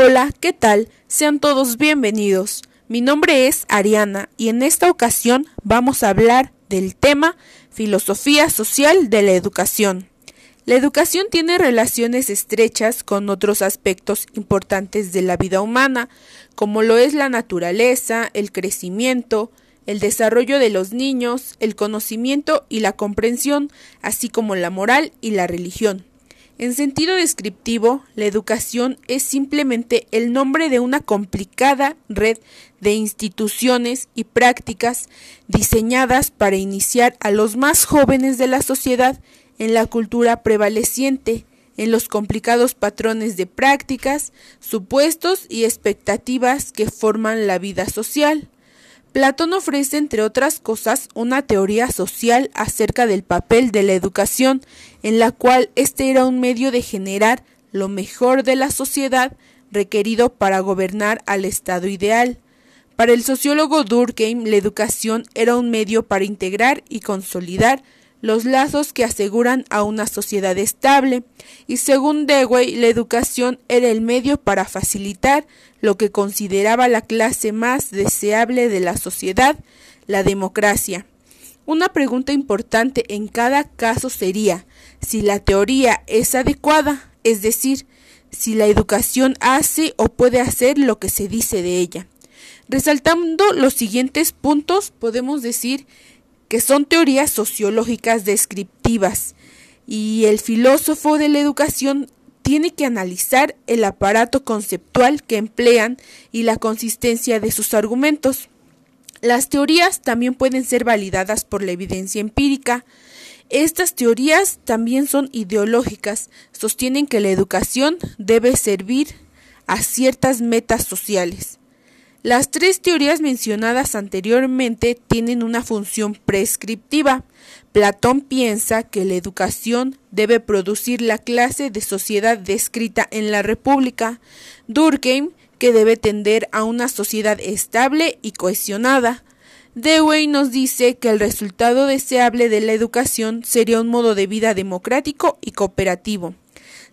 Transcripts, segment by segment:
Hola, ¿qué tal? Sean todos bienvenidos. Mi nombre es Ariana y en esta ocasión vamos a hablar del tema Filosofía Social de la Educación. La educación tiene relaciones estrechas con otros aspectos importantes de la vida humana, como lo es la naturaleza, el crecimiento, el desarrollo de los niños, el conocimiento y la comprensión, así como la moral y la religión. En sentido descriptivo, la educación es simplemente el nombre de una complicada red de instituciones y prácticas diseñadas para iniciar a los más jóvenes de la sociedad en la cultura prevaleciente, en los complicados patrones de prácticas, supuestos y expectativas que forman la vida social. Platón ofrece, entre otras cosas, una teoría social acerca del papel de la educación, en la cual éste era un medio de generar lo mejor de la sociedad requerido para gobernar al estado ideal. Para el sociólogo Durkheim, la educación era un medio para integrar y consolidar los lazos que aseguran a una sociedad estable, y según Dewey, la educación era el medio para facilitar lo que consideraba la clase más deseable de la sociedad, la democracia. Una pregunta importante en cada caso sería si la teoría es adecuada, es decir, si la educación hace o puede hacer lo que se dice de ella. Resaltando los siguientes puntos, podemos decir que son teorías sociológicas descriptivas, y el filósofo de la educación tiene que analizar el aparato conceptual que emplean y la consistencia de sus argumentos. Las teorías también pueden ser validadas por la evidencia empírica. Estas teorías también son ideológicas, sostienen que la educación debe servir a ciertas metas sociales. Las tres teorías mencionadas anteriormente tienen una función prescriptiva. Platón piensa que la educación debe producir la clase de sociedad descrita en la República. Durkheim que debe tender a una sociedad estable y cohesionada. Dewey nos dice que el resultado deseable de la educación sería un modo de vida democrático y cooperativo.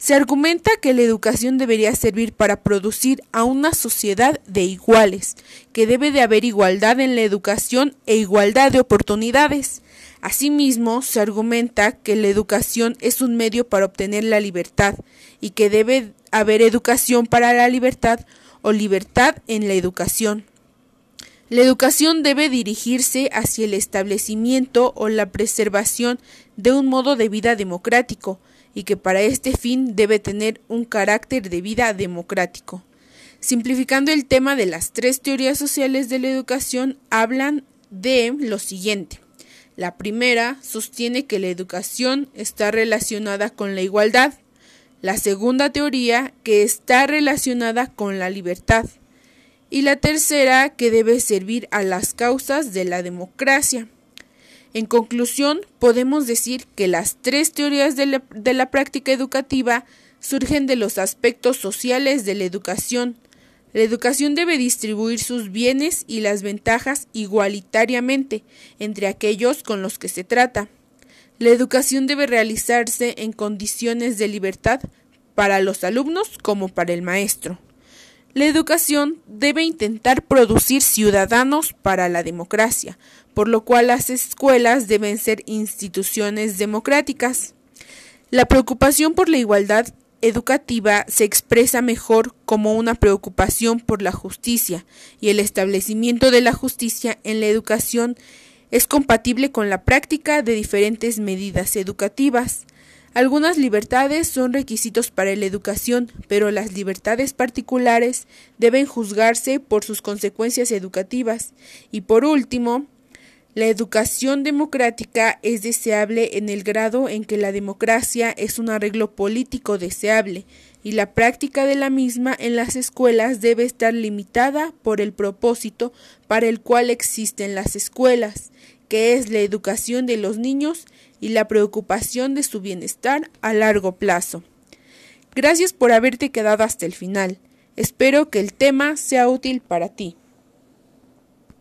Se argumenta que la educación debería servir para producir a una sociedad de iguales, que debe de haber igualdad en la educación e igualdad de oportunidades. Asimismo, se argumenta que la educación es un medio para obtener la libertad y que debe haber educación para la libertad o libertad en la educación. La educación debe dirigirse hacia el establecimiento o la preservación de un modo de vida democrático, y que para este fin debe tener un carácter de vida democrático. Simplificando el tema de las tres teorías sociales de la educación, hablan de lo siguiente. La primera sostiene que la educación está relacionada con la igualdad. La segunda teoría que está relacionada con la libertad. Y la tercera que debe servir a las causas de la democracia. En conclusión, podemos decir que las tres teorías de la, práctica educativa surgen de los aspectos sociales de la educación. La educación debe distribuir sus bienes y las ventajas igualitariamente entre aquellos con los que se trata. La educación debe realizarse en condiciones de libertad para los alumnos como para el maestro. La educación debe intentar producir ciudadanos para la democracia, por lo cual las escuelas deben ser instituciones democráticas. La preocupación por la igualdad educativa se expresa mejor como una preocupación por la justicia y el establecimiento de la justicia en la educación es compatible con la práctica de diferentes medidas educativas. Algunas libertades son requisitos para la educación, pero las libertades particulares deben juzgarse por sus consecuencias educativas. Y por último, la educación democrática es deseable en el grado en que la democracia es un arreglo político deseable y la práctica de la misma en las escuelas debe estar limitada por el propósito para el cual existen las escuelas, que es la educación de los niños y la preocupación de su bienestar a largo plazo. Gracias por haberte quedado hasta el final. Espero que el tema sea útil para ti.